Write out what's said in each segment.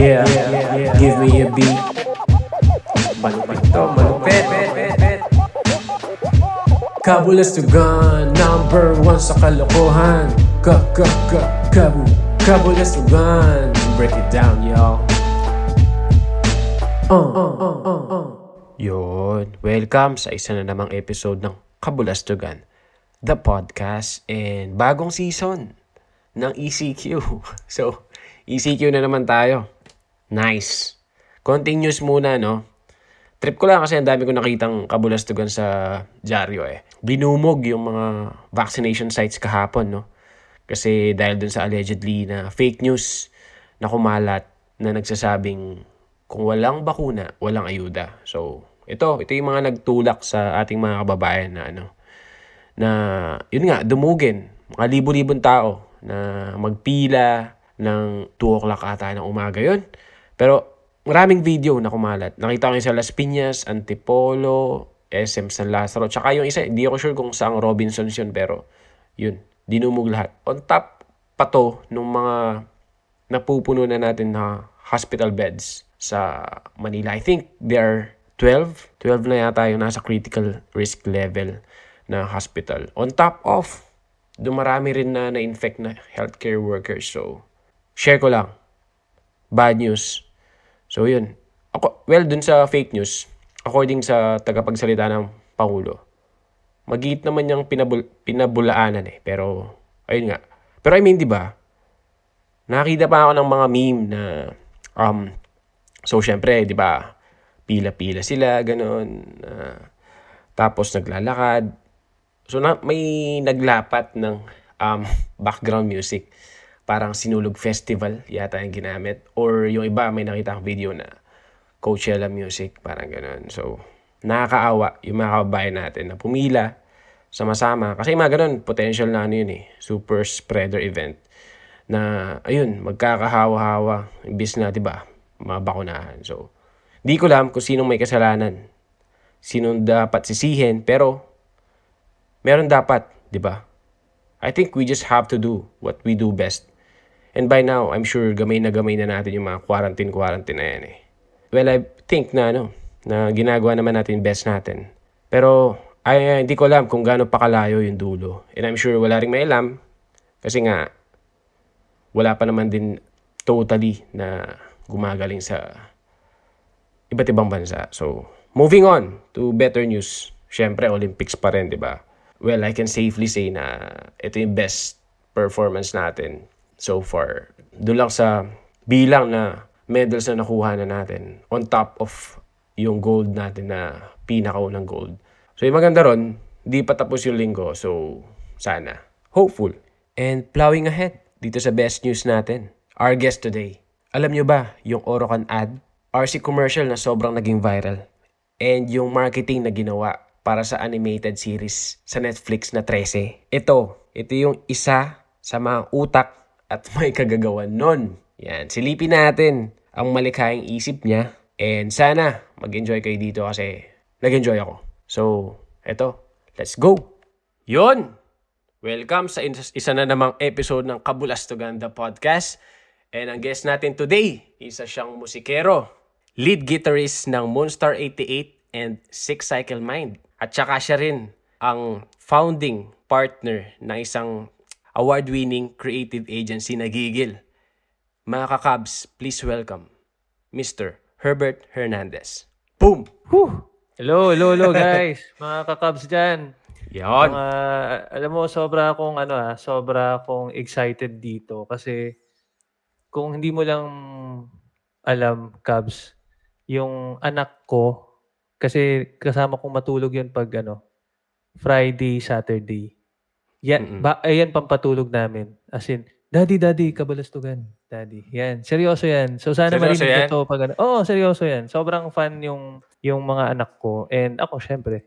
Yeah, give me a beat. Malupit to, malupit. Number one sa kalokohan. Ka, ka, ka, kabu, kabulastugan. Break it down, y'all. Uh, uh, uh, uh, uh. Yun, welcome sa isa na namang episode ng Kabulastugan, the podcast, and bagong season ng ECQ. So, ECQ na naman tayo. Nice. Konting news muna, no? Trip ko lang kasi ang dami ko nakitang kabulastugan sa dyaryo eh. Binumog yung mga vaccination sites kahapon, no? Kasi dahil dun sa allegedly na fake news na kumalat na nagsasabing kung walang bakuna, walang ayuda. So, ito, ito yung mga nagtulak sa ating mga kababayan na ano, na, yun nga, dumugin. Mga libo-libong tao na magpila ng 2 o'clock ata ng umaga yun. Pero maraming video na kumalat. Nakita ko yung sa Las Piñas, Antipolo, SM San Lazaro. Tsaka yung isa, hindi ako sure kung saang Robinsons yun, pero yun, dinumog lahat. On top pa to nung mga napupuno na natin na hospital beds sa Manila. I think there are 12. 12 na yata yung nasa critical risk level na hospital. On top of, dumarami rin na na-infect na healthcare workers. So, share ko lang. Bad news. So, yun. Ako, well, dun sa fake news, according sa tagapagsalita ng Pangulo, magit naman yung pinabul pinabulaanan eh. Pero, ayun nga. Pero I mean, di ba, nakita pa ako ng mga meme na, um, so syempre, di ba, pila-pila sila, ganun. Uh, tapos naglalakad. So na, may naglapat ng um, background music. Parang sinulog festival yata yung ginamit. Or yung iba may nakita akong video na Coachella music. Parang ganun. So nakakaawa yung mga kababayan natin na pumila sama-sama. Kasi mga ganun, potential na ano yun eh. Super spreader event. Na ayun, magkakahawa-hawa. Imbis na, di ba, mabakunahan. So, di ko alam kung sinong may kasalanan. Sinong dapat sisihin. Pero meron dapat, di ba? I think we just have to do what we do best. And by now, I'm sure gamay na gamay na natin yung mga quarantine-quarantine na yan eh. Well, I think na ano, na ginagawa naman natin best natin. Pero, ay, hindi ko alam kung gaano pa kalayo yung dulo. And I'm sure wala rin may alam. Kasi nga, wala pa naman din totally na gumagaling sa iba't ibang bansa. So, moving on to better news. Siyempre, Olympics pa rin, di ba? well, I can safely say na ito yung best performance natin so far. Doon lang sa bilang na medals na nakuha na natin on top of yung gold natin na pinakaunang gold. So yung maganda ron, di pa tapos yung linggo. So sana. Hopeful. And plowing ahead dito sa best news natin. Our guest today. Alam nyo ba yung Orocan ad? RC commercial na sobrang naging viral. And yung marketing na ginawa para sa animated series sa Netflix na 13. Ito, ito yung isa sa mga utak at may kagagawan nun. Yan, silipin natin ang malikhaing isip niya. And sana mag-enjoy kayo dito kasi nag-enjoy ako. So, eto, let's go! Yon! Welcome sa isa na namang episode ng Kabulastugan the Podcast. And ang guest natin today, isa siyang musikero, lead guitarist ng Moonstar 88 and Six Cycle Mind. At saka siya rin ang founding partner ng isang award-winning creative agency na Gigil. Mga kakabs, please welcome Mr. Herbert Hernandez. Boom! Whew! Hello, hello, hello guys. mga kakabs dyan. Yan. Mga, alam mo, sobra akong ano ah, sobra akong excited dito kasi kung hindi mo lang alam, Cubs, yung anak ko, kasi kasama kong matulog yun pag ano, Friday, Saturday. Yan, Mm-mm. ba, ayan pampatulog namin. As in, Daddy, Daddy, kabalastugan. Daddy. Yan. Seryoso yan. So sana Seryoso marinig yan? ko to pag ano. Oo, seryoso yan. Sobrang fun yung yung mga anak ko. And ako, syempre.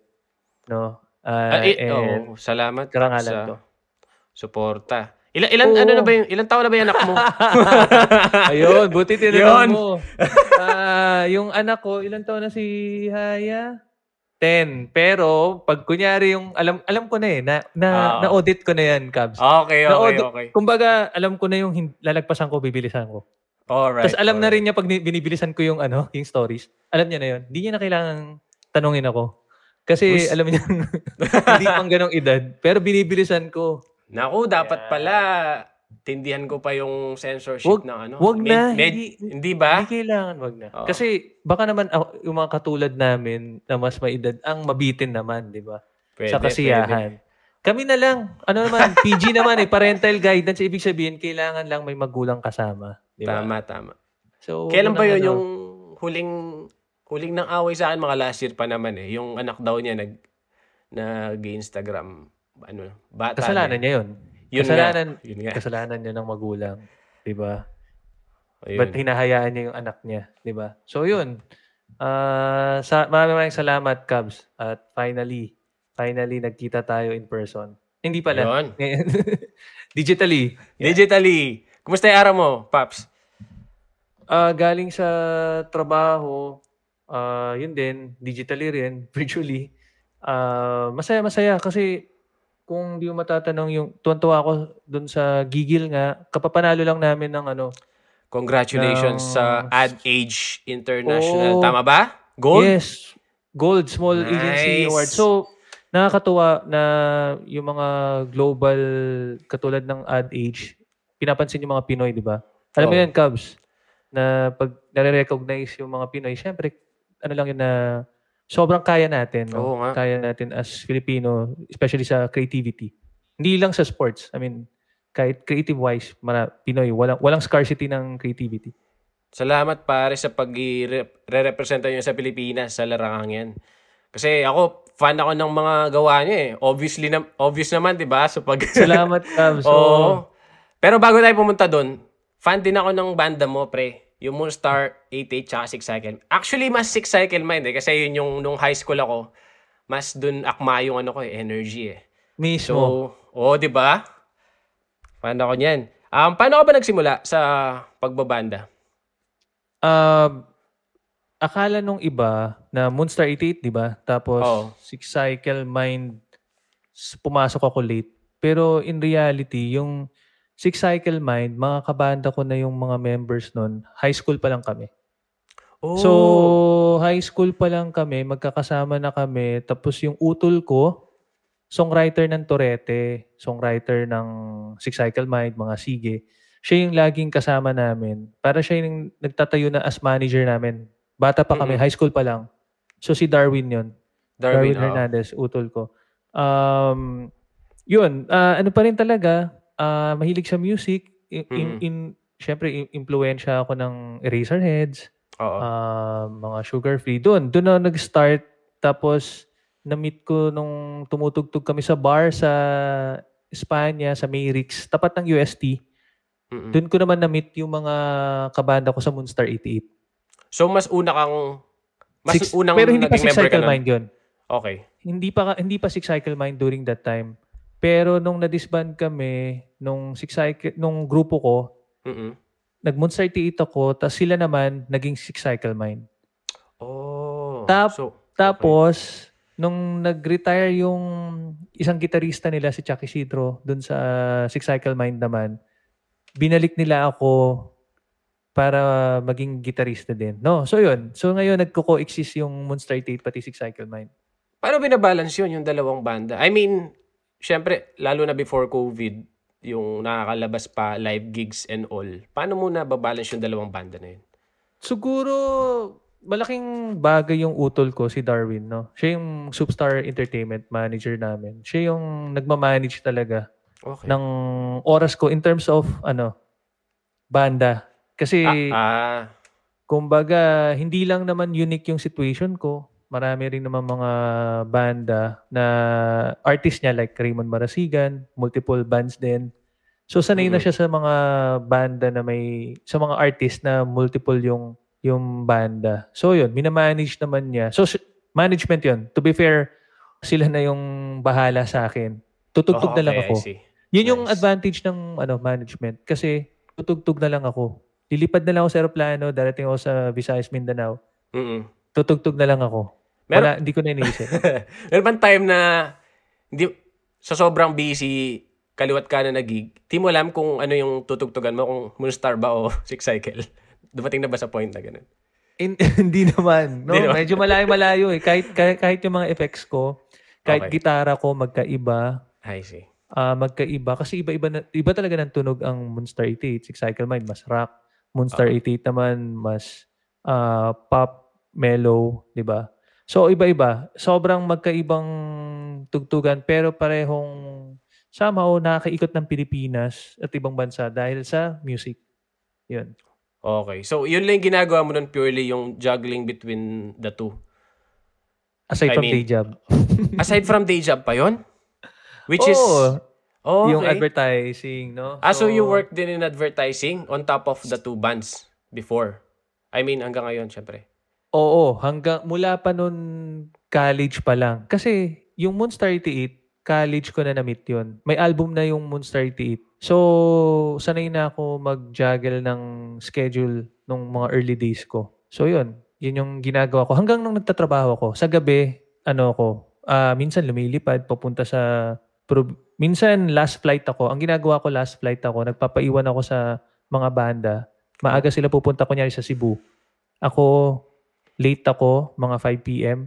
No? Ah, Uh, eh, and oh, salamat sa to. suporta. Ilan, ilan, Oo. ano na ba yung, ilan taon na ba yung anak mo? Ayun, buti tinanong mo. Ah, yung anak ko, ilang taon na si Haya? 10. Pero, pag kunyari yung, alam alam ko na eh, na, na, Ah. na-audit ko na yan, Cubs. okay, okay, Na-audit- okay. Kumbaga, alam ko na yung hin- lalagpasan ko, bibilisan ko. Alright. Tapos alam na rin niya pag ni- binibilisan ko yung ano, yung stories. Alam niya na yun. Hindi niya na kailangan tanungin ako. Kasi Us- alam niya, hindi pang ganong edad. Pero binibilisan ko. Naku, dapat Yeah. pala tindihan ko pa yung censorship Wag- ng ano. wag na, Med- hindi- hindi ba? Hindi kailangan, wag na. Oo. Kasi baka naman ako, yung mga katulad namin na mas may edad, ang mabitin naman, di ba? Pwede, sa kasiyahan. Kami na lang. Ano naman, PG naman eh, parental guidance. Ibig sabihin, kailangan lang may magulang kasama. Di ba? Tama, tama. So, Kailan ba yun ano, yung huling huling nang away sa akin mga last year pa naman eh. Yung anak daw niya nag nag-Instagram ano, bata. Kasalanan na. niya yun. Yun kasalanan, nga. Yun nga. kasalanan niya ng magulang. Di ba? Ba't hinahayaan niya yung anak niya? Di ba? So, yun. Ah, sa, maraming maraming salamat, Cubs. At finally, finally, nagkita tayo in person. Hindi pala. Yun. Ngayon, Digitally. Digitally. Kumusta yung araw mo, Paps? Ah, galing sa trabaho, ah, yun din, digitally rin, virtually. Ah, masaya masaya kasi kung di mo matatanong yung tuwan-tuwa ako dun sa gigil nga, kapapanalo lang namin ng ano. Congratulations Ng- sa Ad Age International. Oo. Tama ba? Gold? Yes. Gold Small Nice. Agency Award. So, nakakatuwa na yung mga global katulad ng Ad Age, pinapansin yung mga Pinoy, di ba? Alam mo Oo. yan, Cubs, na pag nare-recognize yung mga Pinoy, syempre, ano lang yun na sobrang kaya natin. Oo No? nga. Kaya natin as Filipino, especially sa creativity. Hindi lang sa sports. I mean, kahit creative-wise, mara, Pinoy, walang, walang scarcity ng creativity. Salamat pare sa pag-re-representa nyo sa Pilipinas sa larangang yan. Kasi ako, fan ako ng mga gawa niya eh. Obviously, na, obvious naman, di ba? So pag... Salamat, Cubs. So, Oo. Pero bago tayo pumunta doon, fan din ako ng banda mo, pre. Yung Moonstar 88 tsaka 6 Cycle. Actually, mas 6 Cycle Mind eh. Kasi yun yung nung high school ako, mas dun akma yung ano ko eh, energy eh. mismo. So, oo, di ba? Fan ako niyan. Um, paano ka ba nagsimula sa pagbabanda? Um, akala nung iba na Moonstar 88, di ba? Tapos Oo. Six Cycle Mind, pumasok ako late. Pero in reality, yung Six Cycle Mind, mga kabanda ko na yung mga members nun, high school pa lang kami. Oh, So, high school pa lang kami, magkakasama na kami. Tapos yung utol ko, songwriter ng Torete, songwriter ng Six Cycle Mind, mga sige. Siya yung laging kasama namin. Para siya yung nagtatayo na as manager namin. Bata pa kami, Mm-mm. high school pa lang. So si Darwin yon Darwin, Darwin, oo. Hernandez, utol ko. Um, yun, ah, ano pa rin talaga, ah, mahilig sa music. In, in, Mm. in, Siyempre, in- ako ng Eraserheads, Oo. ah, mga sugar free. Doon, doon ako nag-start. Tapos, na-meet ko nung tumutugtog kami sa bar sa Espanya, sa Mayrix, tapat ng UST. Mm-mm. Doon ko naman na-meet yung mga kabanda ko sa Moonstar 88. So, mas una kang... Mas Six- unang pero hindi pa naging Six member ka Cycle nun? Mind yun. Okay. Hindi pa ka- hindi pa Six Cycle Mind during that time. Pero nung na-disband kami, nung Six Cycle, nung grupo ko, Mm-mm. nag-Moonstar 88 ako, tapos sila naman naging Six Cycle Mind. Oh. Tap- so, Tapos, nung nag-retire yung isang gitarista nila, si Chuck Isidro, dun sa Six Cycle Mind naman, binalik nila ako para maging gitarista din. No, so yun. So ngayon, nagko-coexist yung Moonstar 88 pati Six Cycle Mind. paano binabalance yun, yung dalawang banda? I mean, syempre, lalo na before COVID, yung nakakalabas pa, live gigs and all. Paano mo na babalance yung dalawang banda na yun? Siguro, malaking bagay yung utol ko, si Darwin, no? Siya yung Superstar Entertainment manager namin. Siya yung nagmamanage talaga Okay. ng oras ko in terms of, ano, banda. Kasi, ah, ah, kumbaga, hindi lang naman unique yung situation ko. Marami rin naman mga banda na artist niya like Raymond Marasigan, multiple bands din. So sanay na Mm. siya sa mga banda na may sa mga artist na multiple yung yung banda. So yun, minamanage naman niya. So management yun. To be fair, sila na yung bahala sa akin. Tutugtog oh, na lang okay, ako. Yun yung Nice. advantage ng ano management kasi tutugtog na lang ako. Lilipad na lang ako sa aeroplano, darating ako sa Visayas, Mindanao. Mm-mm. Tutugtog na lang ako. Meron, Wala, hindi ko na iniisip. Meron bang time na hindi sa sobrang busy kaliwat ka na nag-gig, di mo alam kung ano yung tutugtugan mo, kung Moonstar ba o Six Cycle. Dumating na ba sa point na ganun? In, hindi naman. No? Hindi naman. Medyo malayo-malayo eh. Kahit, kahit, kahit yung mga effects ko, kahit Okay. gitara ko magkaiba, I see. ah magkaiba. Kasi iba-iba na, iba talaga ng tunog ang Moonstar 88. Six Cycle Mind, mas rock. Moonstar Ah. 88 naman, mas ah, pop, mellow, di ba? So, iba-iba. Sobrang magkaibang tugtugan, pero parehong somehow nakakaikot ng Pilipinas at ibang bansa dahil sa music. Yun. Okay. So, yun lang yung ginagawa mo nun purely yung juggling between the two. I Aside from mean, day job. Aside from day job pa yun? Which is... Oo. Oh, okay. Yung advertising, no? Ah, so you worked din in advertising on top of the two bands before? I mean, hanggang ngayon, syempre. Oo, hanggang mula pa nun college pa lang. Kasi yung Moonstar 88, college ko na na-meet yun. May album na yung Moonstar 88. So, sanay na ako mag-juggle ng schedule nung mga early days ko. So, yun. Yun yung ginagawa ko. Hanggang nung nagtatrabaho ko. Sa gabi, ano ko, ah, minsan lumilipad, papunta sa... Pro- minsan, last flight ako. Ang ginagawa ko, last flight ako. Nagpapaiwan ako sa mga banda. Maaga sila pupunta, kunyari sa Cebu. Ako, late ako, mga 5 p.m.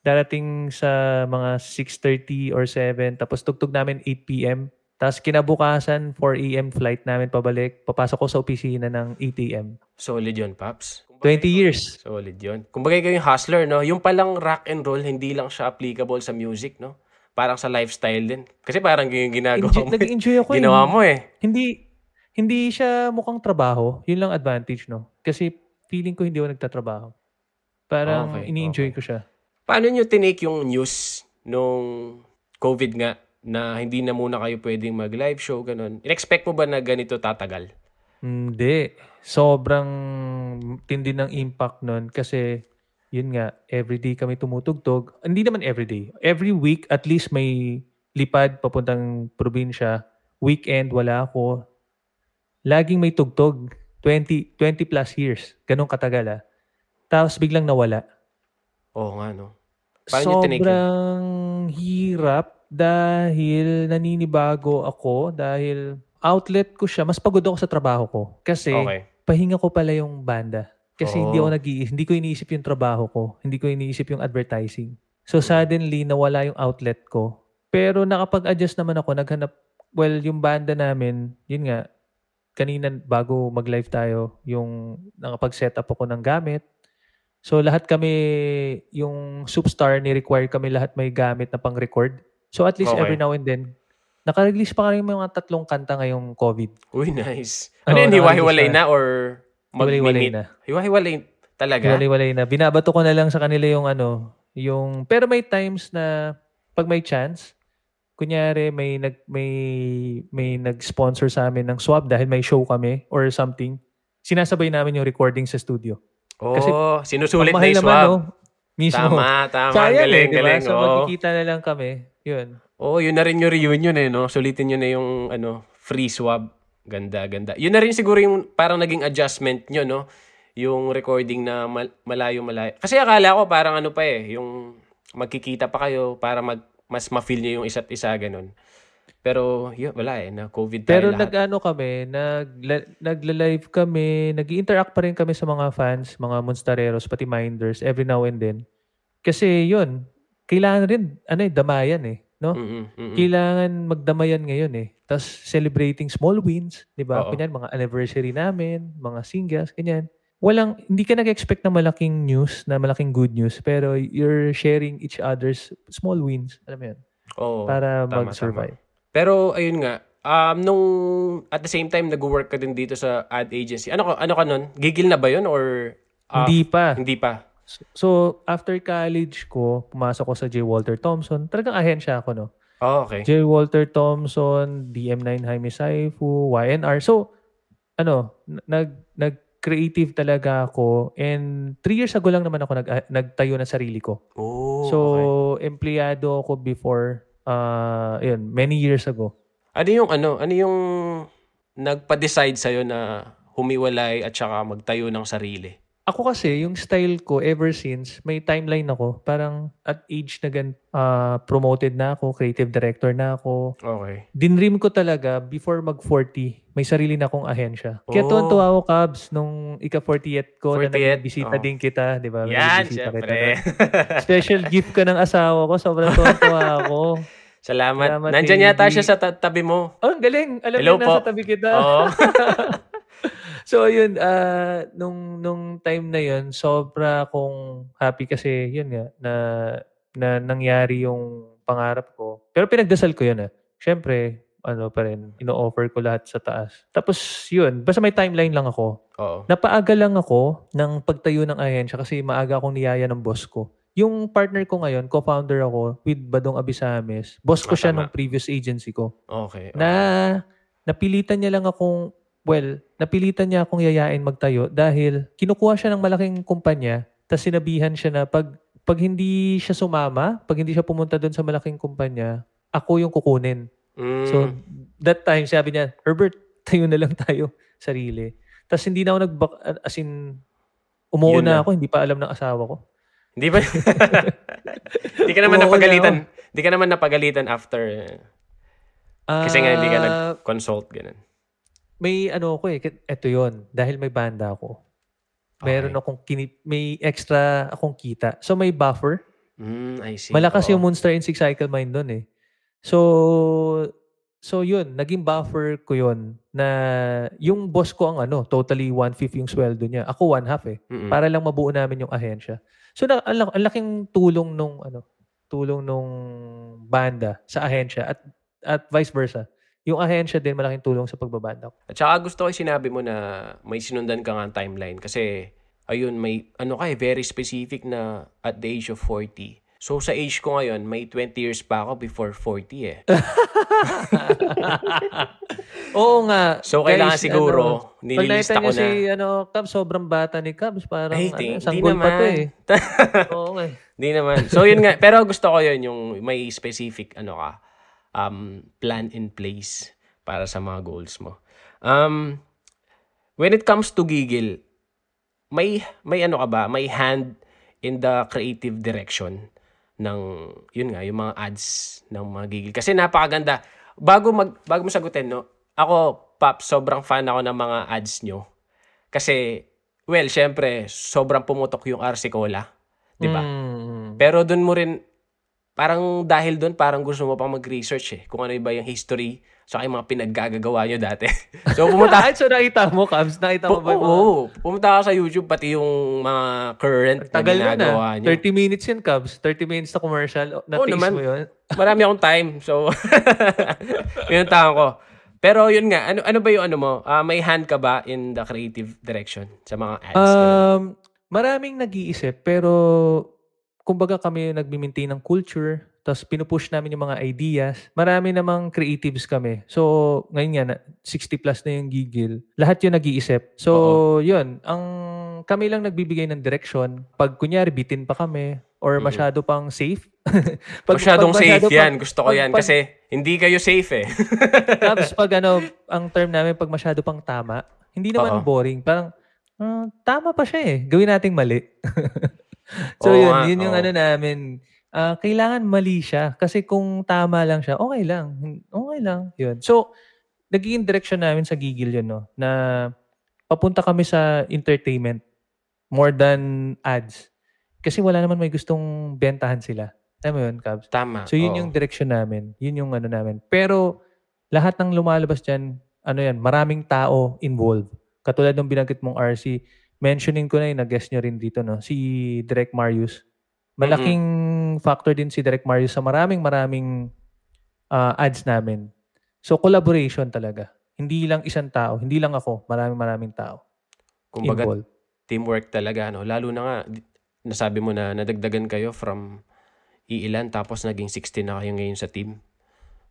Darating sa mga 6.30 or 7. Tapos tugtog namin 8 p.m. Tapos kinabukasan, 4 a.m. flight namin pabalik. Papasok ko sa opisina ng 8 a.m. Solid yun, Paps. 20 years. Solid yun. Kumbaga kayo yung hustler, no? Yung palang rock and roll, hindi lang siya applicable sa music, no? Parang sa lifestyle din. Kasi parang yung ginagawa Enjoy, mo. nag-enjoy ako. eh. Ginawa mo eh. Hindi, hindi siya mukhang trabaho. Yun lang advantage, no? Kasi feeling ko hindi ako nagtatrabaho. Parang Okay, ini-enjoy okay. ko siya. Paano nyo tinake yung news nung COVID nga na hindi na muna kayo pwedeng mag-live show, ganun? In-expect mo ba na ganito tatagal? Hindi. Sobrang tindi ng impact nun kasi yun nga, everyday kami tumutugtog. Hindi naman everyday. Every week, at least may lipad papuntang probinsya. Weekend, wala ako. Laging may tugtog. 20, 20 plus years. Ganun katagal ah. Tapos biglang nawala. Oo nga, no? Paano? Sobrang hirap dahil naninibago ako dahil outlet ko siya. Mas pagod ako sa trabaho ko. Kasi Okay. pahinga ko pala yung banda. Kasi hindi Oh. ako nag hindi ko iniisip yung trabaho ko. Hindi ko iniisip yung advertising. So suddenly, nawala yung outlet ko. Pero nakapag-adjust naman ako. Naghanap, well, yung banda namin, yun nga, kanina bago mag-live tayo, yung nakapag-set up ako ng gamit. So lahat kami, yung Superstar, ni-require kami lahat may gamit na pang-record. So at least Okay. every now and then, naka-release pa kami mga tatlong kanta ngayong COVID. Uy, nice. Ano yun, hiwa-hiwalay na or mag-meet? na. Hiwa-hiwalay talaga? Hiwalay-walay na. Binabato ko na lang sa kanila yung ano, yung pero may times na pag may chance, kunyari may nag may may nag-sponsor sa amin ng swab dahil may show kami or something. Sinasabay namin yung recording sa studio. Oh, Kasi sinusulit na yung swab. no? Mismo. Tama, tama. Sayang galing, eh, di ba? galing. So oo. magkikita na lang kami. Yun. Oo, yun na rin yung reunion eh, no? Sulitin nyo na yung ano, free swab. Ganda, ganda. Yun na rin siguro yung parang naging adjustment nyo, no? Yung recording na mal- malayo-malayo. Kasi akala ko parang ano pa eh, yung magkikita pa kayo para mag, mas ma-feel nyo yung isa't isa, ganun. Pero yun, wala eh, na COVID tayo Pero lahat. nag-ano kami, nag, nagla-live kami, nag interact pa rin kami sa mga fans, mga monstereros, pati minders, every now and then. Kasi yun, kailangan rin, ano eh, damayan eh. No? Mm-mm, mm-mm. Kailangan magdamayan ngayon eh. Tapos celebrating small wins, di ba? Kunyan, mga anniversary namin, mga singles, ganyan. Walang, hindi ka nag-expect na malaking news, na malaking good news, pero you're sharing each other's small wins. Alam mo yun? Oo, para tama, mag-survive. Pero ayun nga, um, nung at the same time nag-work ka din dito sa ad agency. Ano ka, ano ka nun? Gigil na ba yun or ah, Hindi pa. hindi pa? So, so, after college ko, pumasok ko sa J. Walter Thompson. Talagang ahensya ako, no? Oh, okay. J. Walter Thompson, DM9 Jaime Saifu, YNR. So, ano, n- nag, nag-creative talaga ako. And three years ago lang naman ako nag, ah, nagtayo ng sarili ko. Oh, so, okay. empleyado ako before, uh, yun, many years ago. Ano yung ano, ano yung nagpa-decide sa'yo na humiwalay at saka magtayo ng sarili? ako kasi, yung style ko ever since, may timeline ako. Parang at age na gan, ah, promoted na ako, creative director na ako. Okay. Dinream ko talaga before mag-40, may sarili na akong ahensya. Kaya Oh. tuwan-tuwa ako, Cubs, nung ika-40th ko 40th? na bisita Oh. din kita, di ba? Yan, syempre. Special gift ka ng asawa ko. Sobrang tuwa-tuwa ako. Salamat. Salamat, Nandyan yata siya sa ta- tabi mo. Oh, ang galing. Alam Hello niya, nasa po. tabi kita. Oo. So yun, ah nung nung time na yun, sobra akong happy kasi yun nga na na nangyari yung pangarap ko. Pero pinagdasal ko yun ah. Syempre, ano pa rin, ino-offer ko lahat sa taas. Tapos yun, basta may timeline lang ako. Oo. Napaaga lang ako ng pagtayo ng ahensya kasi maaga akong niyaya ng boss ko. Yung partner ko ngayon, co-founder ako with Badong Abisames. Boss ko Ah, siya tama. nung previous agency ko Okay. na napilitan niya lang akong, well, napilitan niya akong yayain magtayo dahil kinukuha siya ng malaking kumpanya tapos sinabihan siya na pag, pag hindi siya sumama, pag hindi siya pumunta doon sa malaking kumpanya, ako yung kukunin. Mm. So, that time, sabi niya, Herbert, tayo na lang tayo, sarili. Tapos hindi na ako nag as in, umuuna na. ako, hindi pa alam ng asawa ko. Hindi ba? Hindi ka naman Oo, napagalitan. Hindi ka naman napagalitan after. eh. Kasi nga hindi ka Ah, nag-consult. Ganun. may ano ko eh, eto yon dahil may banda ako. Meron Okay. akong kini- may extra akong kita. So may buffer. Mm, I see. Malakas Oo. yung Moonstar and Six Cycle Mind doon eh. So so yun, naging buffer ko yun na yung boss ko ang ano, totally one-fifth yung sweldo niya. Ako one-half eh. Mm-mm. Para lang mabuo namin yung ahensya. So na, ang, ang laking tulong nung ano, tulong nung banda sa ahensya at at vice versa. Yung ahensya din malaking tulong sa pagbabanda. At saka gusto ko sinabi mo na may sinundan ka nga timeline. Kasi, ayun, may, ano ka eh, very specific na at the age of 40. So, sa age ko ngayon, may 20 years pa ako before 40 eh. Oo nga. So, Guys, kailangan siguro, ano, nililista ko na. si ano, Cubs, sobrang bata ni Cubs. Parang Ay, ano, di, di sanggol pa to eh. Oo nga eh. Di naman. So, yun nga. Pero gusto ko yun, yung may specific, ano ka, um, plan in place para sa mga goals mo. Um, when it comes to gigil, may, may ano ka ba, may hand in the creative direction ng, yun nga, yung mga ads ng mga gigil. Kasi napakaganda. Bago, mag, bago mo sagutin, no, ako, Pap, sobrang fan ako ng mga ads nyo. Kasi, well, syempre, sobrang pumutok yung RC Cola. Di ba? Mm. Pero doon mo rin, parang dahil doon, parang gusto mo pang mag-research eh. Kung ano ba yung history, sa yung mga pinaggagawa nyo dati. so, pumunta, so nakita mo, Cubs? Nakita mo ba oo, pumunta ka sa YouTube, pati yung mga current na Tagal yun ginagawa ah. nyo. 30 minutes yun, Cubs. 30 minutes na commercial. Na taste naman. mo yun. Marami akong time. So, yun ang tawag ko. Pero yun nga, ano, ano ba yung ano mo? Ah, may hand ka ba in the creative direction sa mga ads? Um, maraming nag-iisip, pero kumbaga kami nagmi-maintain ng culture, tapos pinupush namin yung mga ideas. Marami namang creatives kami. So, ngayon nga, na- 60 plus na yung gigil. Lahat yun nag-iisip. So, yun. Ang kami lang nagbibigay ng direction. Pag kunyari, bitin pa kami, or masyado pang safe. Masyadong safe masyado yan. pang- Gusto ko pag- yan. pag- kasi hindi kayo safe eh. Tapos pag ano, ang term namin pag masyado pang tama, hindi naman Oo. boring. Parang, ah, tama pa siya eh. Gawin nating mali. so Oo yun, nga, yun yung oo. ano namin. Ah, kailangan mali siya. Kasi kung tama lang siya, okay lang. Okay lang. Yun. So, naging direction namin sa gigil yun, no? Na papunta kami sa entertainment more than ads. Kasi wala naman may gustong bentahan sila. Mo yun, Cubs? Tama. So yun oo. yung direction namin. Yun yung ano namin. Pero lahat ng lumalabas dyan, ano yan, maraming tao involved. Katulad ng binanggit mong RC, mentioning ko na yung nag-guest nyo rin dito, no? Si Direk Marius. Malaking factor din si Direk Marius sa maraming maraming ah, ads namin. So collaboration talaga. Hindi lang isang tao, hindi lang ako, maraming maraming tao Kumbaga, involved. teamwork talaga. No? Lalo na nga, nasabi mo na nadagdagan kayo from iilan tapos naging 16 na kayo ngayon sa team.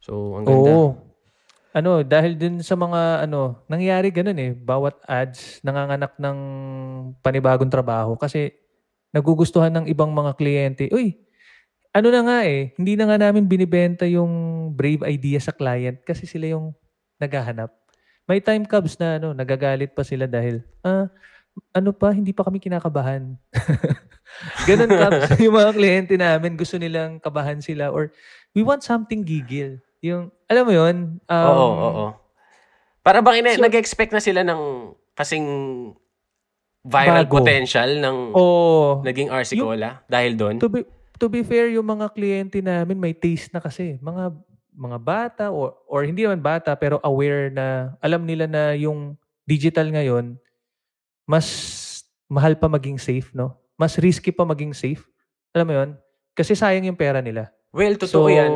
So, ang ganda. Oo. Ano, dahil din sa mga ano, nangyayari ganun eh. Bawat ads nanganganak ng panibagong trabaho kasi nagugustuhan ng ibang mga kliyente. Uy, ano na nga eh, hindi na nga namin binibenta yung brave idea sa client kasi sila yung naghahanap. May time cubs na ano, nagagalit pa sila dahil, ah, ano pa, hindi pa kami kinakabahan. Ganun Cubs. yung mga kliyente namin, gusto nilang kabahan sila or we want something gigil. Yung, alam mo yun? Um, oo, oo, oo. Para bang ina- so, nag-expect na sila ng kasing viral bago. potential ng oh, naging RC Cola dahil doon? To be, to be fair, yung mga kliyente namin may taste na kasi. Mga mga bata or, or hindi naman bata pero aware na alam nila na yung digital ngayon mas mahal pa maging safe, no? Mas risky pa maging safe. Alam mo 'yon? Kasi sayang yung pera nila. Well, totoo so, yan.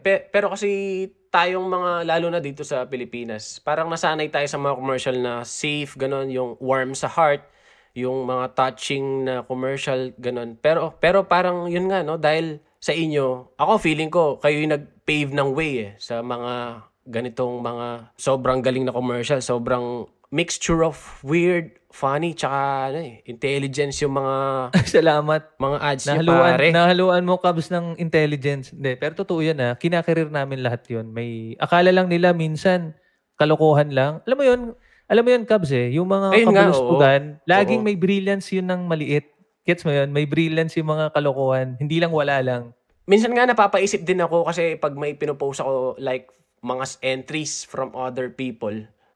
Pe- pero kasi tayong mga, lalo na dito sa Pilipinas, parang nasanay tayo sa mga commercial na safe, ganun, yung warm sa heart, yung mga touching na commercial, ganun. Pero, pero parang yun nga, no, dahil sa inyo, ako feeling ko, kayo yung nag-pave ng way eh, sa mga ganitong mga sobrang galing na commercial, sobrang mixture of weird, funny, tsaka ano eh, intelligence yung mga... Salamat. Mga ads nahaluan, niya, pare. Nahaluan mo, Cubs, ng intelligence. Hindi, pero totoo yan ha. Ah. Kinakarir namin lahat yon May, akala lang nila minsan, kalokohan lang. Alam mo yun, alam mo yun, Cubs eh. Yung mga Ayun kabuluspugan, laging oo. may brilliance yun ng maliit. Gets mo yun? May brilliance yung mga kalokohan. Hindi lang wala lang. Minsan nga napapaisip din ako kasi pag may pinopost ako like mga entries from other people,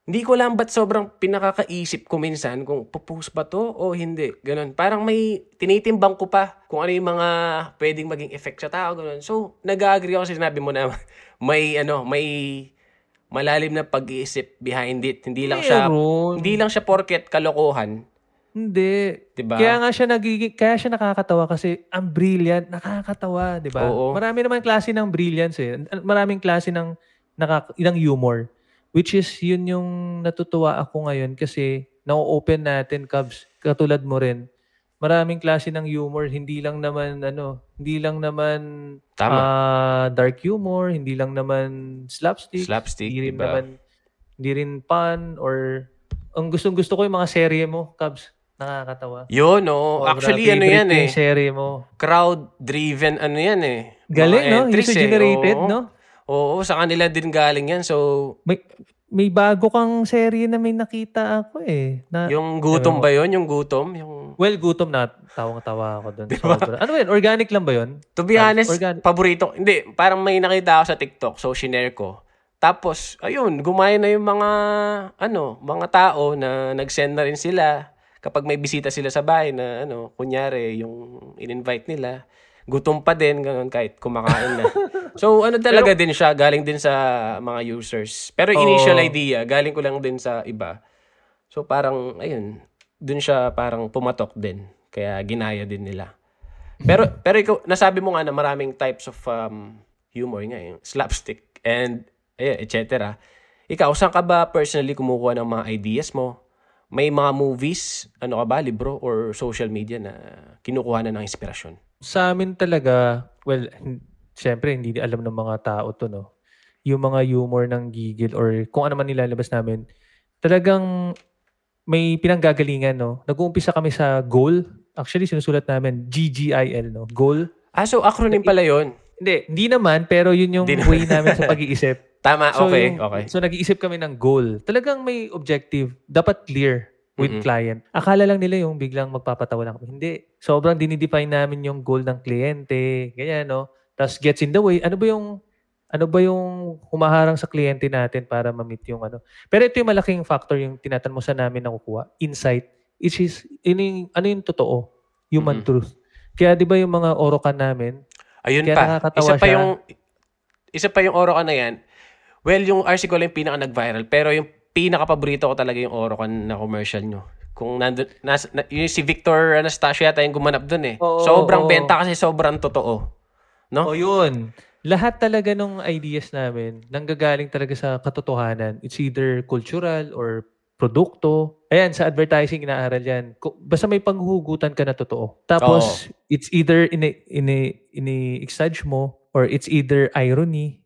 hindi ko lang ba't sobrang pinakakaisip ko minsan kung pupost ba to o hindi. Ganun. Parang may tinitimbang ko pa kung ano yung mga pwedeng maging effect sa tao. Ganun. So, nag-agree ako sa sinabi mo na may, ano, may malalim na pag-iisip behind it. Hindi lang siya, Meron. hindi lang siya porket kalokohan. Hindi. Diba? Kaya nga siya nagiging, kaya siya nakakatawa kasi ang brilliant, nakakatawa, 'di ba? Marami naman klase ng brilliance eh. Maraming klase ng nakaka, ng humor. Which is, yun yung natutuwa ako ngayon kasi na-open natin, Cubs, katulad mo rin. Maraming klase ng humor, hindi lang naman, ano, hindi lang naman Tama. Uh, dark humor, hindi lang naman slapstick. Slapstick, hindi rin diba? naman, hindi rin fun or ang gustong gusto ko yung mga serye mo, Cubs. Nakakatawa. Yun, no. Oh, Actually, ano yan eh. serye mo. Crowd-driven, ano yan eh. Galing, no? User-generated, eh. no? Oo, sa kanila din galing yan. So, may, may bago kang serye na may nakita ako eh. Na, yung gutom ba yon Yung gutom? Yung... Well, gutom na. Tawang-tawa ako doon. Diba? Ano ba yun? Organic lang ba yun? To be honest, Organic. paborito. Hindi, parang may nakita ako sa TikTok. So, shinare ko. Tapos, ayun, gumaya na yung mga, ano, mga tao na nag-send na rin sila kapag may bisita sila sa bahay na, ano, kunyari, yung in-invite nila gutom pa din, ganun, kahit kumakain na. so, ano talaga Pero, din siya, galing din sa mga users. Pero initial oh. idea, galing ko lang din sa iba. So, parang, ayun, dun siya parang pumatok din. Kaya ginaya din nila. Pero, pero ikaw, nasabi mo nga na maraming types of um, humor nga, yung slapstick and, ayun, etc. Ikaw, saan ka ba personally kumukuha ng mga ideas mo? May mga movies, ano ka ba, libro or social media na kinukuha na ng inspirasyon? Sa amin talaga, well, syempre hindi alam ng mga tao to, no? Yung mga humor ng gigil or kung ano man nilalabas namin, talagang may pinanggagalingan, no? Nag-uumpisa kami sa goal. Actually, sinusulat namin, GGIL, no? Goal. Ah, so acronym pala yon Hindi, hindi naman, pero yun yung way namin sa pag-iisip. Tama, so, okay, yung, okay. So nag-iisip kami ng goal. Talagang may objective. Dapat clear with mm-hmm. client. Akala lang nila yung biglang magpapatawa lang kami. Hindi. Sobrang dinidefine namin yung goal ng kliyente. Ganyan, no? Tapos gets in the way. Ano ba yung ano ba yung humaharang sa kliyente natin para ma-meet yung ano. Pero ito yung malaking factor yung tinatanong mo sa namin na kukuha. Insight. Which is, yung, ano yung totoo? Human mm-hmm. truth. Kaya di ba yung mga orokan namin? Ayun pa. Isa pa siya. yung isa pa yung orokan na yan. Well, yung RC Cola yung pinaka nag-viral. Pero yung pinaka-paborito ko talaga yung Orocan na commercial nyo. Kung nandun, nas, na, yung si Victor Anastasio yata yung gumanap dun eh. Oo, sobrang oo. benta kasi sobrang totoo. No? O yun. Lahat talaga ng ideas namin nanggagaling talaga sa katotohanan. It's either cultural or produkto. Ayan, sa advertising inaaral yan. Basta may panghuhugutan ka na totoo. Tapos, Oo. it's either ini ini ini-exage mo or it's either irony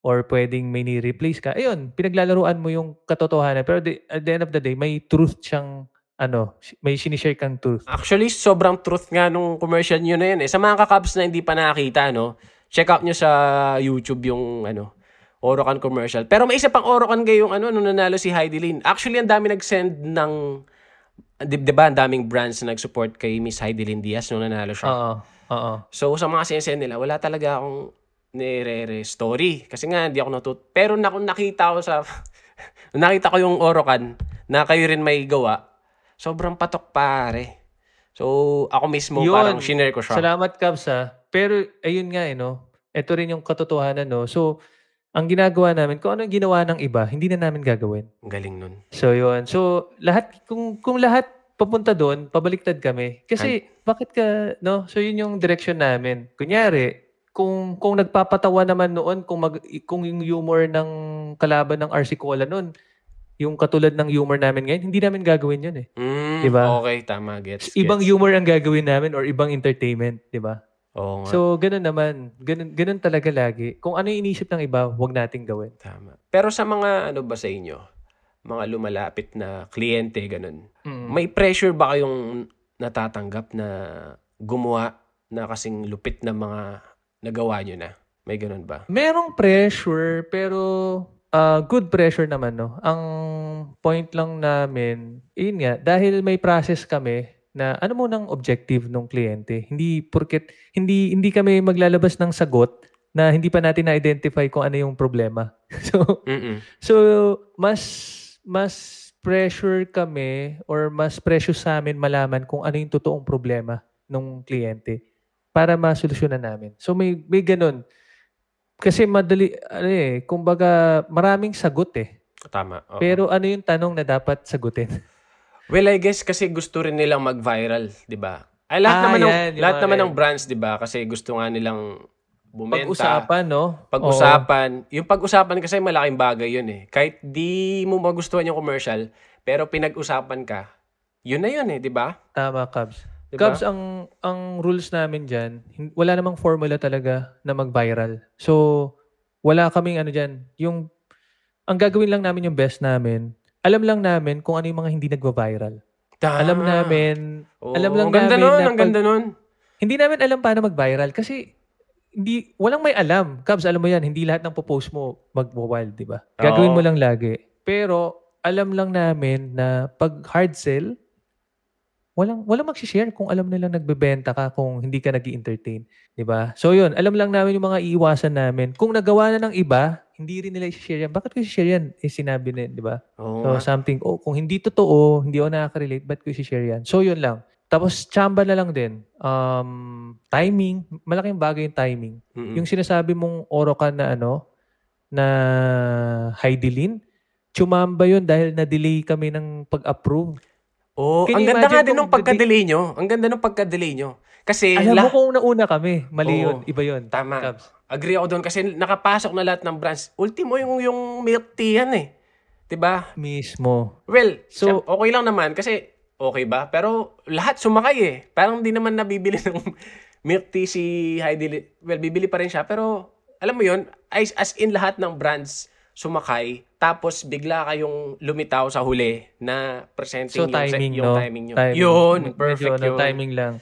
or pwedeng may ni-replace ka. Ayun, pinaglalaruan mo yung katotohanan. Pero the, at the end of the day, may truth siyang ano, may sinishare kang truth. Actually, sobrang truth nga nung commercial nyo na yun eh. Sa mga kakabs na hindi pa nakakita, no? Check out nyo sa YouTube yung ano, Orokan commercial. Pero may isa pang Orokan yung ano, nung nanalo si Heidi Lin. Actually, ang dami nag-send ng di, di ba, ang daming brands na nag-support kay Miss Heidi Lynn Diaz nung nanalo siya. Oo. Oo. So, sa mga sinesend nila, wala talaga akong nire story. Kasi nga, hindi ako natut... Pero na, nakita ko sa... nakita ko yung Orokan na kayo rin may gawa, sobrang patok pare. So, ako mismo Yun. parang shinare ko siya. Salamat, Cubs, ha. Pero, ayun nga, eh, no? Ito rin yung katotohanan, no? So, ang ginagawa namin, kung ano ginawa ng iba, hindi na namin gagawin. Ang galing nun. So, yun. So, lahat, kung, kung lahat papunta doon, pabaliktad kami. Kasi, bakit ka, no? So, yun yung direction namin. Kunyari, kung kung nagpapatawa naman noon kung mag kung yung humor ng kalaban ng RC Cola noon yung katulad ng humor namin ngayon hindi namin gagawin yun eh Mm, Diba? Okay, tama. Gets, ibang gets. humor ang gagawin namin or ibang entertainment di ba Oo nga. so ganun naman ganun ganun talaga lagi kung ano yung inisip ng iba wag nating gawin Tama. Pero sa mga ano ba sa inyo, mga lumalapit na kliyente, ganun, Mm. may pressure ba kayong natatanggap na gumawa na kasing lupit na mga nagawa nyo na? May ganun ba? Merong pressure, pero ah, good pressure naman, no? Ang point lang namin, yun nga, dahil may process kami na ano mo ng objective ng kliyente. Hindi porket hindi hindi kami maglalabas ng sagot na hindi pa natin na-identify kung ano yung problema. so, Mm-mm. so mas mas pressure kami or mas precious sa amin malaman kung ano yung totoong problema ng kliyente para masolusyonan namin. So may may ganun. Kasi madali ano eh, kumbaga maraming sagot eh. Tama. oo. Pero ano yung tanong na dapat sagutin? well, I guess kasi gusto rin nilang mag-viral, di ba? Ay, lahat Ah, naman, ng, yan, yung lahat naman ng ganun. brands, di ba? Kasi gusto nga nilang bumenta. Pag-usapan, no? Pag-usapan. Yung pag-usapan kasi malaking bagay yun eh. Kahit di mo magustuhan yung commercial, pero pinag-usapan ka, yun na yun eh, di ba? Oo, tama, Cubs. Diba? Cubs, ang ang rules namin dyan, wala namang formula talaga na mag-viral. So, wala kaming ano dyan. Yung, ang gagawin lang namin yung best namin, alam lang namin kung ano yung mga hindi nagva-viral. Tama. Alam namin, Oo, alam lang ang ganda namin nun, na ang pag- ganda nun. hindi namin alam paano mag-viral kasi hindi walang may alam. Cubs, alam mo yan, hindi lahat ng post mo mag-wild, di ba? Gagawin Oo. mo lang lagi. Pero alam lang namin na pag hard sell, walang walang magsi-share kung alam nilang nagbebenta ka kung hindi ka nag entertain di ba? So yun, alam lang namin yung mga iiwasan namin. Kung nagawa na ng iba, hindi rin nila i-share yan. Bakit ko i-share yan? Eh, sinabi na, di ba? Oo So, nga. something, oh, kung hindi totoo, hindi ako nakaka-relate, ba't ko i-share yan? So, yun lang. Tapos, chamba na lang din. Um, timing. Malaking bagay yung timing. Mm-mm. Yung sinasabi mong Orokan na ano, na Heidelin, chumamba yun dahil na-delay kami ng pag-approve. Oo, Can ang ganda nga din ng pagka-delay nyo. Ang ganda ng pagka-delay nyo. Kasi, Alam lah- mo kung nauna kami, mali Oo. yun, iba yun. Tama. Cubs. agree ako doon kasi nakapasok na lahat ng brands. Ultimo yung, yung milk tea yan eh. 'Di ba? Mismo. Well, So- okay lang naman kasi okay ba? Pero lahat sumakay eh. Parang hindi naman nabibili ng milk tea si Heidi. Well, bibili pa rin siya. Pero alam mo yun, as, as in lahat ng brands sumakay. Tapos bigla kayong lumitaw sa huli na presenting So, yung, timing, yung no? timing nyo. Timing. Yun, Medyo perfect ano, yun. timing lang.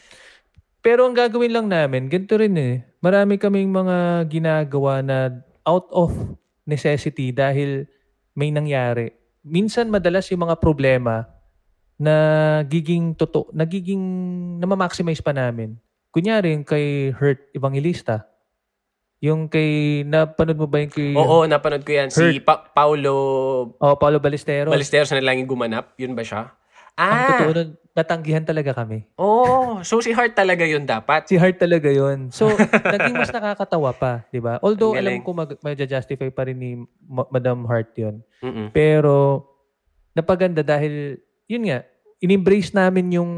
Pero ang gagawin lang namin, ganito rin eh. Marami kaming mga ginagawa na out of necessity dahil may nangyari. Minsan madalas yung mga problema na giging totoo, nagiging na-maximize pa namin. Kunyari kay Hurt Evangelista. Yung kay, napanood mo ba yung kay Oo, napanood ko yan. Si Hurt. pa- Paulo oh, Paulo Balesteros? Balesteros na lang yung gumanap. Yun ba siya? Ang Ah! totoo nun, natanggihan talaga kami. Oo. so si Heart talaga yun dapat. Si Hart talaga yon. So, naging mas nakakatawa pa, di ba? Although, Ang alam ko mag, justify pa rin ni Ma- Madam Hart yon. Mm-mm. Pero, napaganda dahil, yun nga, in-embrace namin yung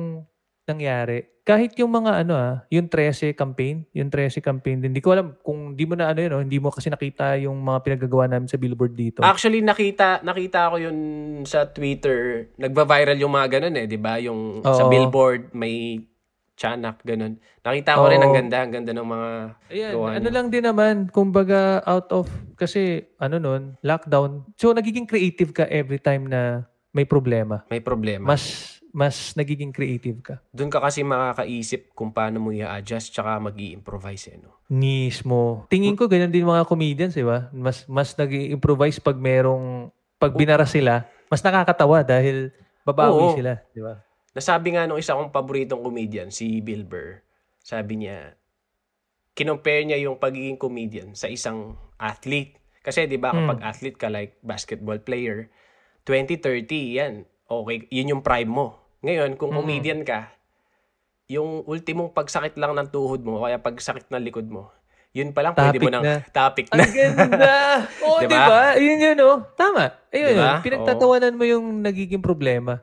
nangyari. Kahit yung mga ano ah, yung 13 campaign, yung 13 campaign din. Hindi ko alam kung di mo na ano yun, oh, hindi mo kasi nakita yung mga pinagagawa namin sa billboard dito. Actually, nakita nakita ko yun sa Twitter. Nagba-viral yung mga ganun eh, di ba? Yung sa Oo. billboard, may tiyanak, ganun. Nakita ko rin, Oo. ang ganda, ang ganda ng mga Ayan, gawa ano niya. lang din naman, kumbaga out of, kasi ano nun, lockdown. So, nagiging creative ka every time na may problema. May problema. Mas, mas nagiging creative ka. Doon ka kasi makakaisip kung paano mo i-adjust tsaka mag improvise eh, no? Mismo. Tingin ko ganyan din mga comedians, di ba? Mas, mas nag improvise pag merong, pag binara sila, mas nakakatawa dahil babawi Oo. sila, di ba? nasabi nga nung isa kong paboritong comedian, si Bill Burr, sabi niya, kinompare niya yung pagiging comedian sa isang athlete. Kasi 'di ba kapag athlete ka like basketball player, 20, 30 yan. Okay, yun yung prime mo. Ngayon, kung comedian ka, yung ultimong pagsakit lang ng tuhod mo, kaya pagsakit ng likod mo, yun pa lang pwede Topic mo nang na. topic na. Ang ganda! Oo, Diba? di ba? Yun yun, oh. Tama. Ayun, Diba? yun. Pinagtatawanan mo yung nagiging problema.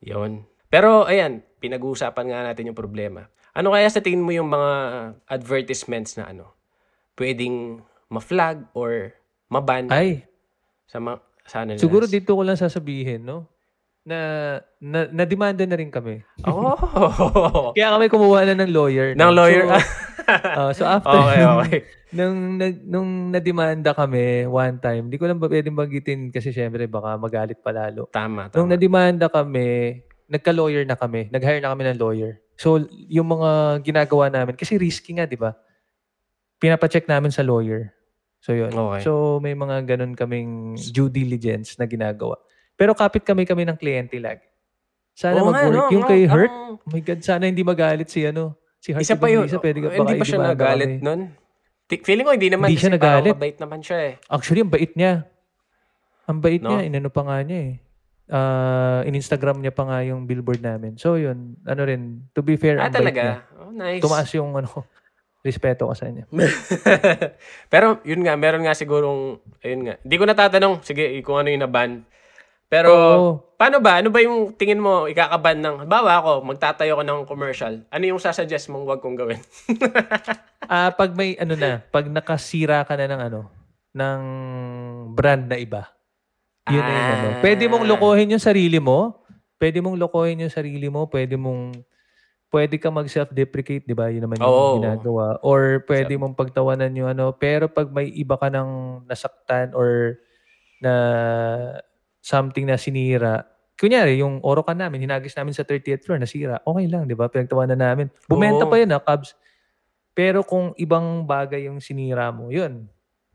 Yun. Pero ayan, pinag-uusapan nga natin yung problema. Ano kaya sa tingin mo yung mga advertisements na ano, pwedeng ma-flag or maban Ay, sa mga sa ano nila? siguro dito ko lang sasabihin, no? Na, na, na-demanda na rin kami. Oh. Kaya kami kumuha na ng lawyer. Ng no? lawyer. So, ah, so after okay, nung, okay. nung, nag- nung nademanda kami one time, di ko lang ba pwedeng bagitin kasi syempre baka magalit palalo. Tama, Nung tama. nademanda kami, nagka-lawyer na kami. Nag-hire na kami ng lawyer. So, yung mga ginagawa namin, kasi risky nga, di ba? Pinapacheck namin sa lawyer. So, yun. Okay. So, may mga ganun kaming due diligence na ginagawa. Pero kapit kami kami ng kliyente lagi. Sana Oo nga, mag-work. no, yung ang- kay Hurt, ang- oh my God, sana hindi magalit si ano. Si Hurt isa pa yun. Isa, pwede hindi pa siya nagalit nun. Feeling ko hindi naman. Hindi siya nagalit. mabait naman siya eh. Actually, ang bait niya. Ang bait No? niya. Inano pa nga niya eh. Ah, in-Instagram niya pa nga yung billboard namin. So, yun. Ano rin. To be fair, Ah, ang bait niya. talaga? Oh, nice. Tumaas yung ano, respeto ko sa kanya. Pero yun nga, meron nga sigurong, ayun nga. Hindi ko natatanong, sige, kung ano yung naban. Pero, Oo. paano ba? Ano ba yung tingin mo ikakaban ng, bawa ako, magtatayo ko ng commercial. Ano yung sasuggest mong wag kong gawin? Ah, pag may ano na, pag nakasira ka na ng ano, ng brand na iba. Yun na yung ano. Ah. Pwede mong lokohin yung sarili mo. Pwede mong lokohin yung sarili mo. Pwede mong pwede ka mag self-deprecate, 'di ba? Yun naman yung Oo. ginagawa. Or pwede mong pagtawanan yung ano, pero pag may iba ka nang nasaktan or na something na sinira, kunyari, yung orokan namin, hinagis namin sa 30th floor, nasira. Okay lang, di ba? Pinagtawanan namin. Bumenta Oo. pa yun, ha, Cubs. Pero kung ibang bagay yung sinira mo, yun.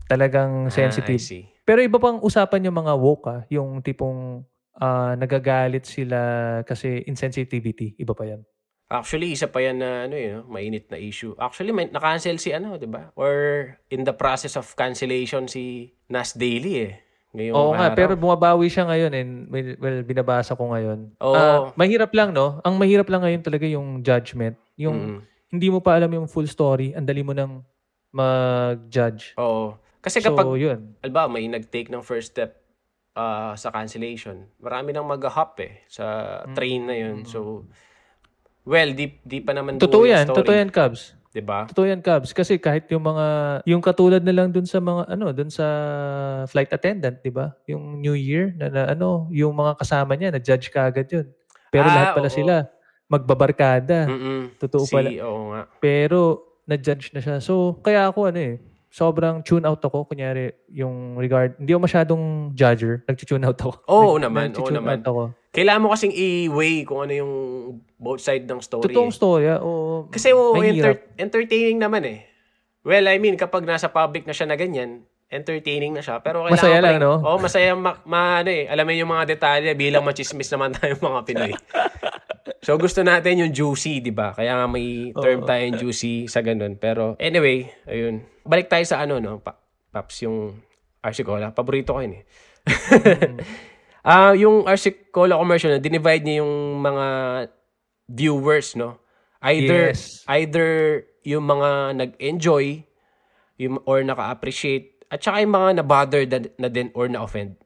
Talagang Ah, I sensitive. see. Pero iba pang usapan yung mga woke, ah, yung tipong ah, nagagalit sila kasi insensitivity. Iba pa yan. Actually, isa pa yan na, ano yun, mainit na issue. Actually, may, na-cancel si ano, di ba? Or in the process of cancellation si Nas Daily eh. Ngayong Oo nga, araw. pero bumabawi siya ngayon and may- well, binabasa ko ngayon. Oo. Ah, mahirap lang, no? Ang mahirap lang ngayon talaga yung judgment. Yung Mm. hindi mo pa alam yung full story, ang dali mo nang mag-judge. Oo. Kasi So, kapag, yun. alba, may nag-take ng first step ah, sa cancellation, marami nang mag-hop eh sa Mm. train na yun. So, well, di, di pa naman Totoo buo yung yan. story. Totoo yan, Cubs. Di ba? Totoo yan, Cubs. Kasi kahit yung mga, yung katulad na lang dun sa mga, ano, dun sa flight attendant, di ba? Yung New Year, na, na ano, yung mga kasama niya, na-judge ka agad yun. Pero Ah, lahat pala oo. sila, magbabarkada. Mm-mm. Totoo si, pala. Oo nga. Pero, na-judge na siya. So, kaya ako, ano eh, sobrang tune out ako. Kunyari, yung regard, hindi ako masyadong judger. Nag-tune out ako. Oo Nag- naman, oo naman. out ako. Kailangan mo kasing i-weigh kung ano yung both side ng story. Totoong eh. storya. Oo. Kasi mahirap. enter- entertaining naman eh. Well, I mean, kapag nasa public na siya na ganyan, entertaining na siya. Pero kailangan Masaya lang, no? Oo, masaya. Ma, ma- ano eh, alam mo yung mga detalye bilang machismis naman tayo mga Pinoy. so, gusto natin yung juicy, di ba? Kaya nga may term Oo. tayong juicy sa ganun. Pero anyway, ayun. Balik tayo sa ano, no? Pa- Paps, yung RC Cola. Paborito ko yun eh. Ah, yung RC Cola commercial na dinivide niya yung mga viewers, no? Either Yes. either yung mga nag-enjoy yung or naka-appreciate at saka yung mga na-bother na, na din or na-offend.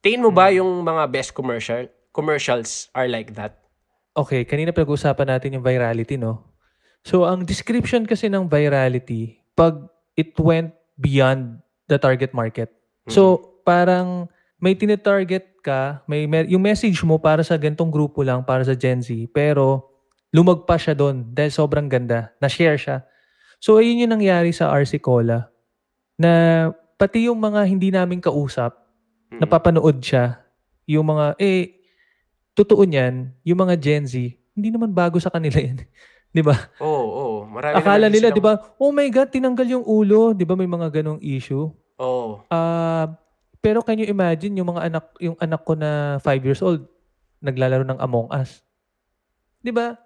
Tingin mo ba Hmm. yung mga best commercial commercials are like that? Okay, kanina pag-usapan natin yung virality, no? So, ang description kasi ng virality, pag it went beyond the target market. So, parang may tinitarget ka, may, me- yung message mo para sa gantong grupo lang, para sa Gen Z, pero lumagpas siya doon dahil sobrang ganda. Na-share siya. So, ayun yung nangyari sa RC Cola. Na pati yung mga hindi namin kausap, Mm. napapanood siya. Yung mga, eh, totoo niyan, yung mga Gen Z, hindi naman bago sa kanila yan. di ba? Oo, oo. Marami Akala nila, silang- di ba, oh my God, tinanggal yung ulo. Di ba may mga ganong issue? Oo. Ah, pero can you imagine yung mga anak, yung anak ko na 5 years old, naglalaro ng Among Us. 'Di ba?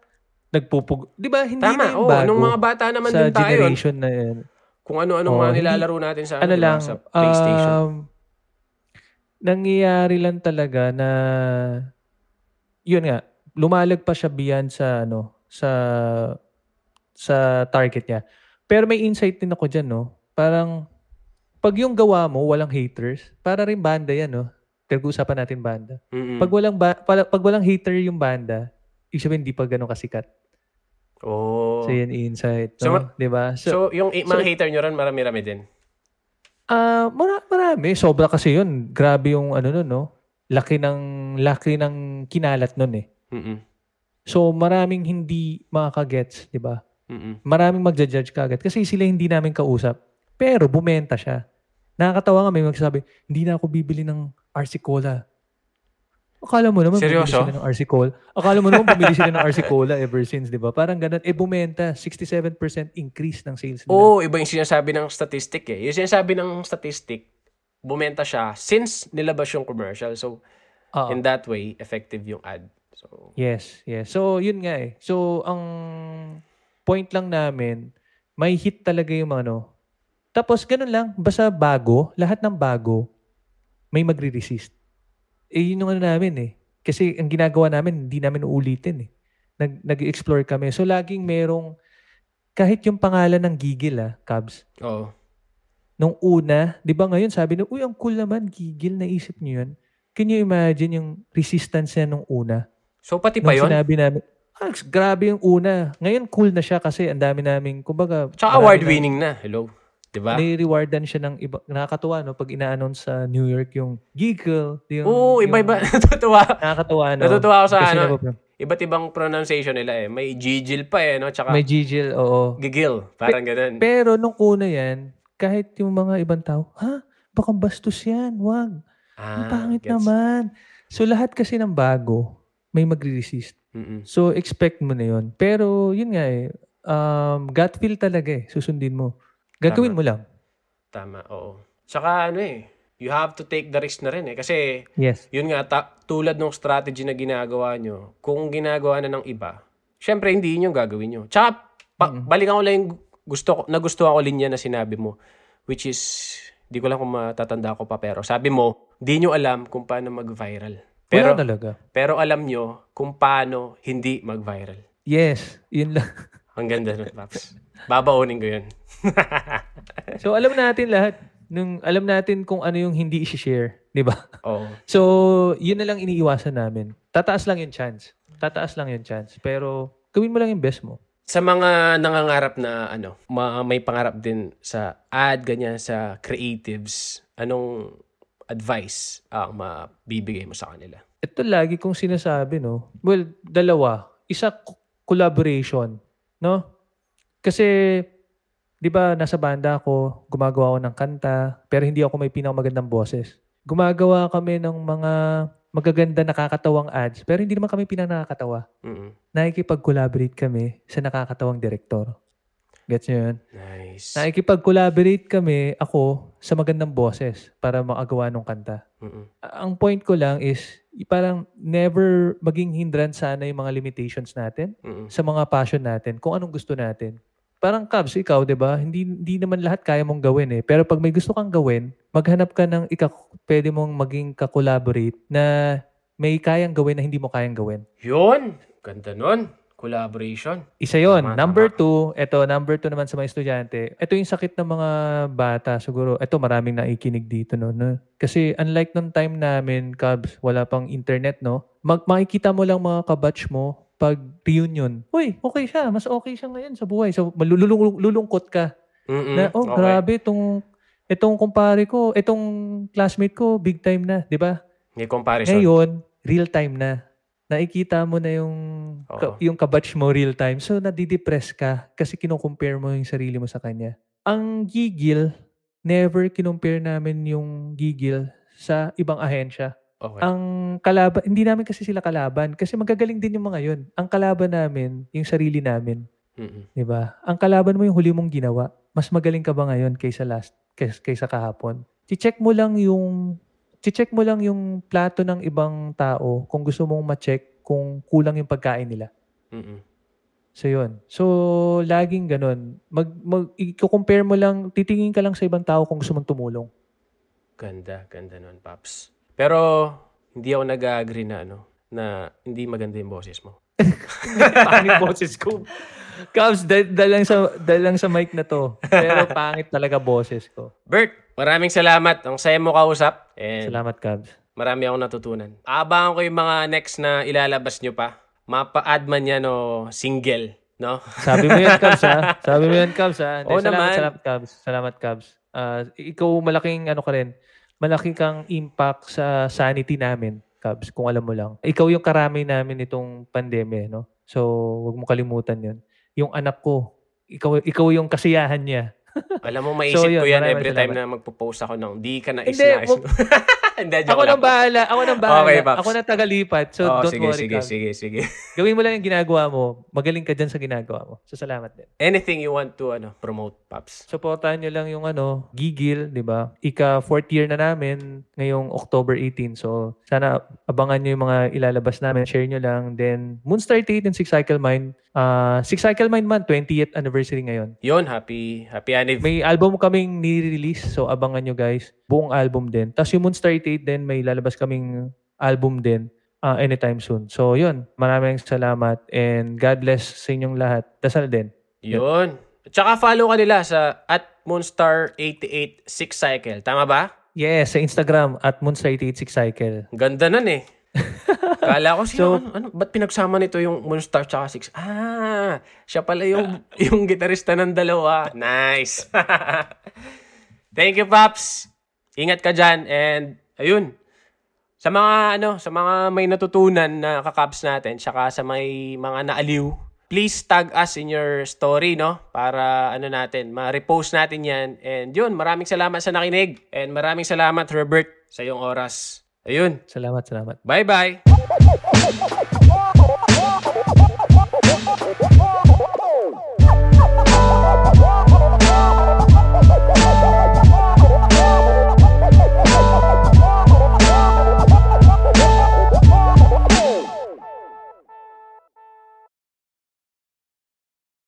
Nagpupug, 'di ba? Hindi Tama, na yung bago Nung mga bata naman sa din tayo, generation na yan. kung ano-ano Oo, mga nilalaro natin sa, Ano diba, lang, sa PlayStation. um, nangyayari lang talaga na yun nga, lumalag pa siya beyond sa ano, sa sa target niya. Pero may insight din ako diyan, no. Parang pag yung gawa mo walang haters, para rin banda 'yan, no. Pinag-uusapan natin banda. Mm-mm. Pag walang ba- pala- pag walang hater yung banda, ibig sabihin hindi pa ganun kasikat. Oo. So yun insight, So, no? 'Di ba? So, yung i- mga so- hater nyo ron, marami-rami din. Ah, mara- marami. Sobra kasi yun. Grabe yung ano nun, no? Laki ng, laki ng kinalat nun eh. Mm-mm. So, maraming hindi makakagets, di ba? Mm-mm. Maraming magja-judge kagad kasi sila hindi namin kausap. Pero, bumenta siya. Nakakatawa nga may magsasabi, hindi na ako bibili ng RC Cola. Akala mo naman bumili Seryoso? sila ng RC Cola. Akala mo naman bumili sila ng RC Cola ever since, di ba? Parang ganun. Eh, bumenta. 67% increase ng sales nila. Oo, iba yung sinasabi ng statistic eh. Yung sinasabi ng statistic, bumenta siya since nilabas yung commercial. So, Oo. in that way, effective yung ad. So, Yes, yes. So, yun nga eh. So, ang point lang namin, may hit talaga yung mga ano. Tapos, ganun lang. Basta bago, lahat ng bago, may magre-resist. Eh, yun yung ano namin eh. Kasi ang ginagawa namin, hindi namin uulitin eh. Nag, nag-explore kami. So, laging merong, kahit yung pangalan ng Gigil ah, Cubs, oo. nung una, di ba ngayon sabi na, uy, ang cool naman, Gigil, naisip niyo yun. Can you imagine yung resistance niya nung una? So, pati Nung pa yun? sinabi namin, ah, grabe yung una. Ngayon cool na siya kasi ang dami naming, kumbaga, Tsaka award-winning na. Hello? Diba? Na, Ni-rewardan siya ng iba. Nakakatuwa, no? Pag ina-announce sa New York yung Giggle. Yung, Oo, iba-iba. Natutuwa. Nakakatuwa, no? Natutuwa ako sa Kasi ano, Iba't ibang pronunciation nila eh. May gigil pa eh, no? Tsaka May Giggle, oo. gigil. Parang ganun. Pero nung una yan, kahit yung mga ibang tao, ha? Baka bastos yan, wag. Ang ah, pangit gets. naman. So lahat kasi ng bago, may magre-resist. Mm-mm. So, expect mo na yun. Pero, yun nga eh, um, gut feel talaga eh, susundin mo. Gagawin Tama. mo lang. Tama, oo. Tsaka ano eh, you have to take the risk na rin eh. Kasi, Yes. yun nga, ta- tulad ng strategy na ginagawa nyo, kung ginagawa na ng iba, syempre hindi yun yung gagawin nyo. Tsaka, pa- balikan ko lang yung gusto ko, nagustuhan ko linya na sinabi mo, which is, di ko lang kung matatanda ko pa, pero sabi mo, di nyo alam kung paano mag-viral. Pero, Wala talaga. pero alam nyo kung paano hindi mag-viral. Yes. Yun lang. Ang ganda nun, Paps. Babaunin ko yun. so, alam natin lahat. Nung, alam natin kung ano yung hindi i-share. Di ba? Oo. So, yun na lang iniiwasan namin. Tataas lang yung chance. Tataas lang yung chance. Pero, gawin mo lang yung best mo. Sa mga nangangarap na ano, ma- may pangarap din sa ad, ganyan, sa creatives, anong advice ang mabibigay mo sa kanila? Ito lagi kong sinasabi, no? Well, dalawa. Isa, co- collaboration. No? Kasi, di ba, nasa banda ako, gumagawa ako ng kanta, pero hindi ako may pinakamagandang boses. Gumagawa kami ng mga magaganda nakakatawang ads, pero hindi naman kami pinanakakatawa. Mm-mm. Nakikipag-collaborate kami sa nakakatawang direktor. Gets nyo yun? Nice. Nakikipag-collaborate kami ako sa magandang boses para makagawa ng kanta. Mm-mm. Ang point ko lang is, parang never maging hindrance sana yung mga limitations natin Mm-mm. sa mga passion natin, kung anong gusto natin. Parang Cubs, ikaw, di ba? Hindi, hindi naman lahat kaya mong gawin eh. Pero pag may gusto kang gawin, maghanap ka ng ika, pwede mong maging ka-collaborate na may kayang gawin na hindi mo kayang gawin. Yun! Ganda nun. Collaboration. Isa yon. Tama, number tama. two, ito, number two naman sa mga estudyante. Ito yung sakit ng mga bata. Siguro, ito maraming naikinig dito. No, no? Kasi unlike nung time namin, Cubs, wala pang internet, no? Mag makikita mo lang mga kabatch mo pag reunion. Uy, okay siya. Mas okay siya ngayon sa buhay. So, malululung- lulungkot ka. Mm-mm. Na, oh, Okay. grabe, itong, itong kumpare ko, itong classmate ko, big time na, di ba? May comparison. Ngayon, real time na. Nakikita mo na yung ka- Oo. yung kabatch mo real time. So, nadidepress ka kasi kinocompare mo yung sarili mo sa kanya. Ang gigil, never kinompare namin yung gigil sa ibang ahensya. Okay. Ang kalaban, hindi namin kasi sila kalaban kasi magagaling din yung mga yun. Ang kalaban namin, yung sarili namin. Mm-mm. 'di ba? Ang kalaban mo yung huli mong ginawa. Mas magaling ka ba ngayon kaysa last kaysa, kaysa kahapon? Chi-check mo lang yung chi-check mo lang yung plato ng ibang tao kung gusto mong ma-check kung kulang yung pagkain nila. Mm-mm. So, yun. So, laging ganun. Mag, mag, i-compare mo lang, titingin ka lang sa ibang tao kung gusto mong tumulong. Ganda, ganda nun, Paps. Pero, hindi ako nag-agree na, ano, na hindi maganda yung boses mo. pangit boses ko. Cubs, dahil lang, sa, dahil lang sa mic na to. Pero pangit talaga boses ko. Bert, maraming salamat. Ang saya mo kausap. And Salamat, Cubs. marami akong natutunan. Aabangan ko yung mga next na ilalabas nyo pa. Mapa-add man yan o single, no? Sabi mo yan, Cubs, ha? Sabi mo yan, Cubs, ha? Oo salamat, naman. salamat, Cubs. Salamat, Cubs. Ah, ikaw, malaking ano ka rin. Malaki kang impact sa sanity namin, Cubs, kung alam mo lang. Ikaw yung karami namin itong pandemya, no? So, wag mo kalimutan yun. Yung anak ko, ikaw, ikaw yung kasiyahan niya. Alam mo, maisip So, yun, ko yan every time salamat. na magpo-post ako ng di ka na Hindi, Hindi, Ako joke nang lang. bahala. Ako nang bahala. Okay, Paps. ako na tagalipat. So, Oo, don't sige, worry, sige, Cubs. sige, sige. Gawin mo lang yung ginagawa mo. Magaling ka dyan sa ginagawa mo. So, salamat din. Anything you want to ano promote, Paps? Supportahan nyo lang yung ano, Gigil, di ba? Ika fourth year na namin ngayong October 18. So, sana abangan nyo yung mga ilalabas namin. Share nyo lang. Then, Moonstar 8 and Six Cycle Mine. Uh, Six Cycle Mine man, 20th anniversary ngayon. Yun, happy, happy anniversary. May album kaming ni-release. So, abangan nyo guys. Buong album din. Tapos yung Moonstar 8 din, may lalabas kaming album din uh, anytime soon. So, yun. Maraming salamat. And God bless sa inyong lahat. Dasal din. Yun. At saka follow ka nila sa at Moonstar88 Six Cycle. Tama ba? Yes, sa Instagram at Moonstar 88 Six Cycle. Ang Ganda nun eh. Kala ko siya, So- ano, ano, ba't pinagsama nito yung Moonstar tsaka Six? Ah, siya pala yung, yung gitarista ng dalawa. Nice. Thank you, Paps. Ingat ka dyan. And, ayun. Sa mga, ano, sa mga may natutunan na kakabs natin, tsaka sa may mga naaliw, please tag us in your story, no? Para, ano natin, ma-repost natin yan. And yun, maraming salamat sa nakinig. And maraming salamat, Robert, sa iyong oras. Ayun. Salamat, salamat. Bye-bye.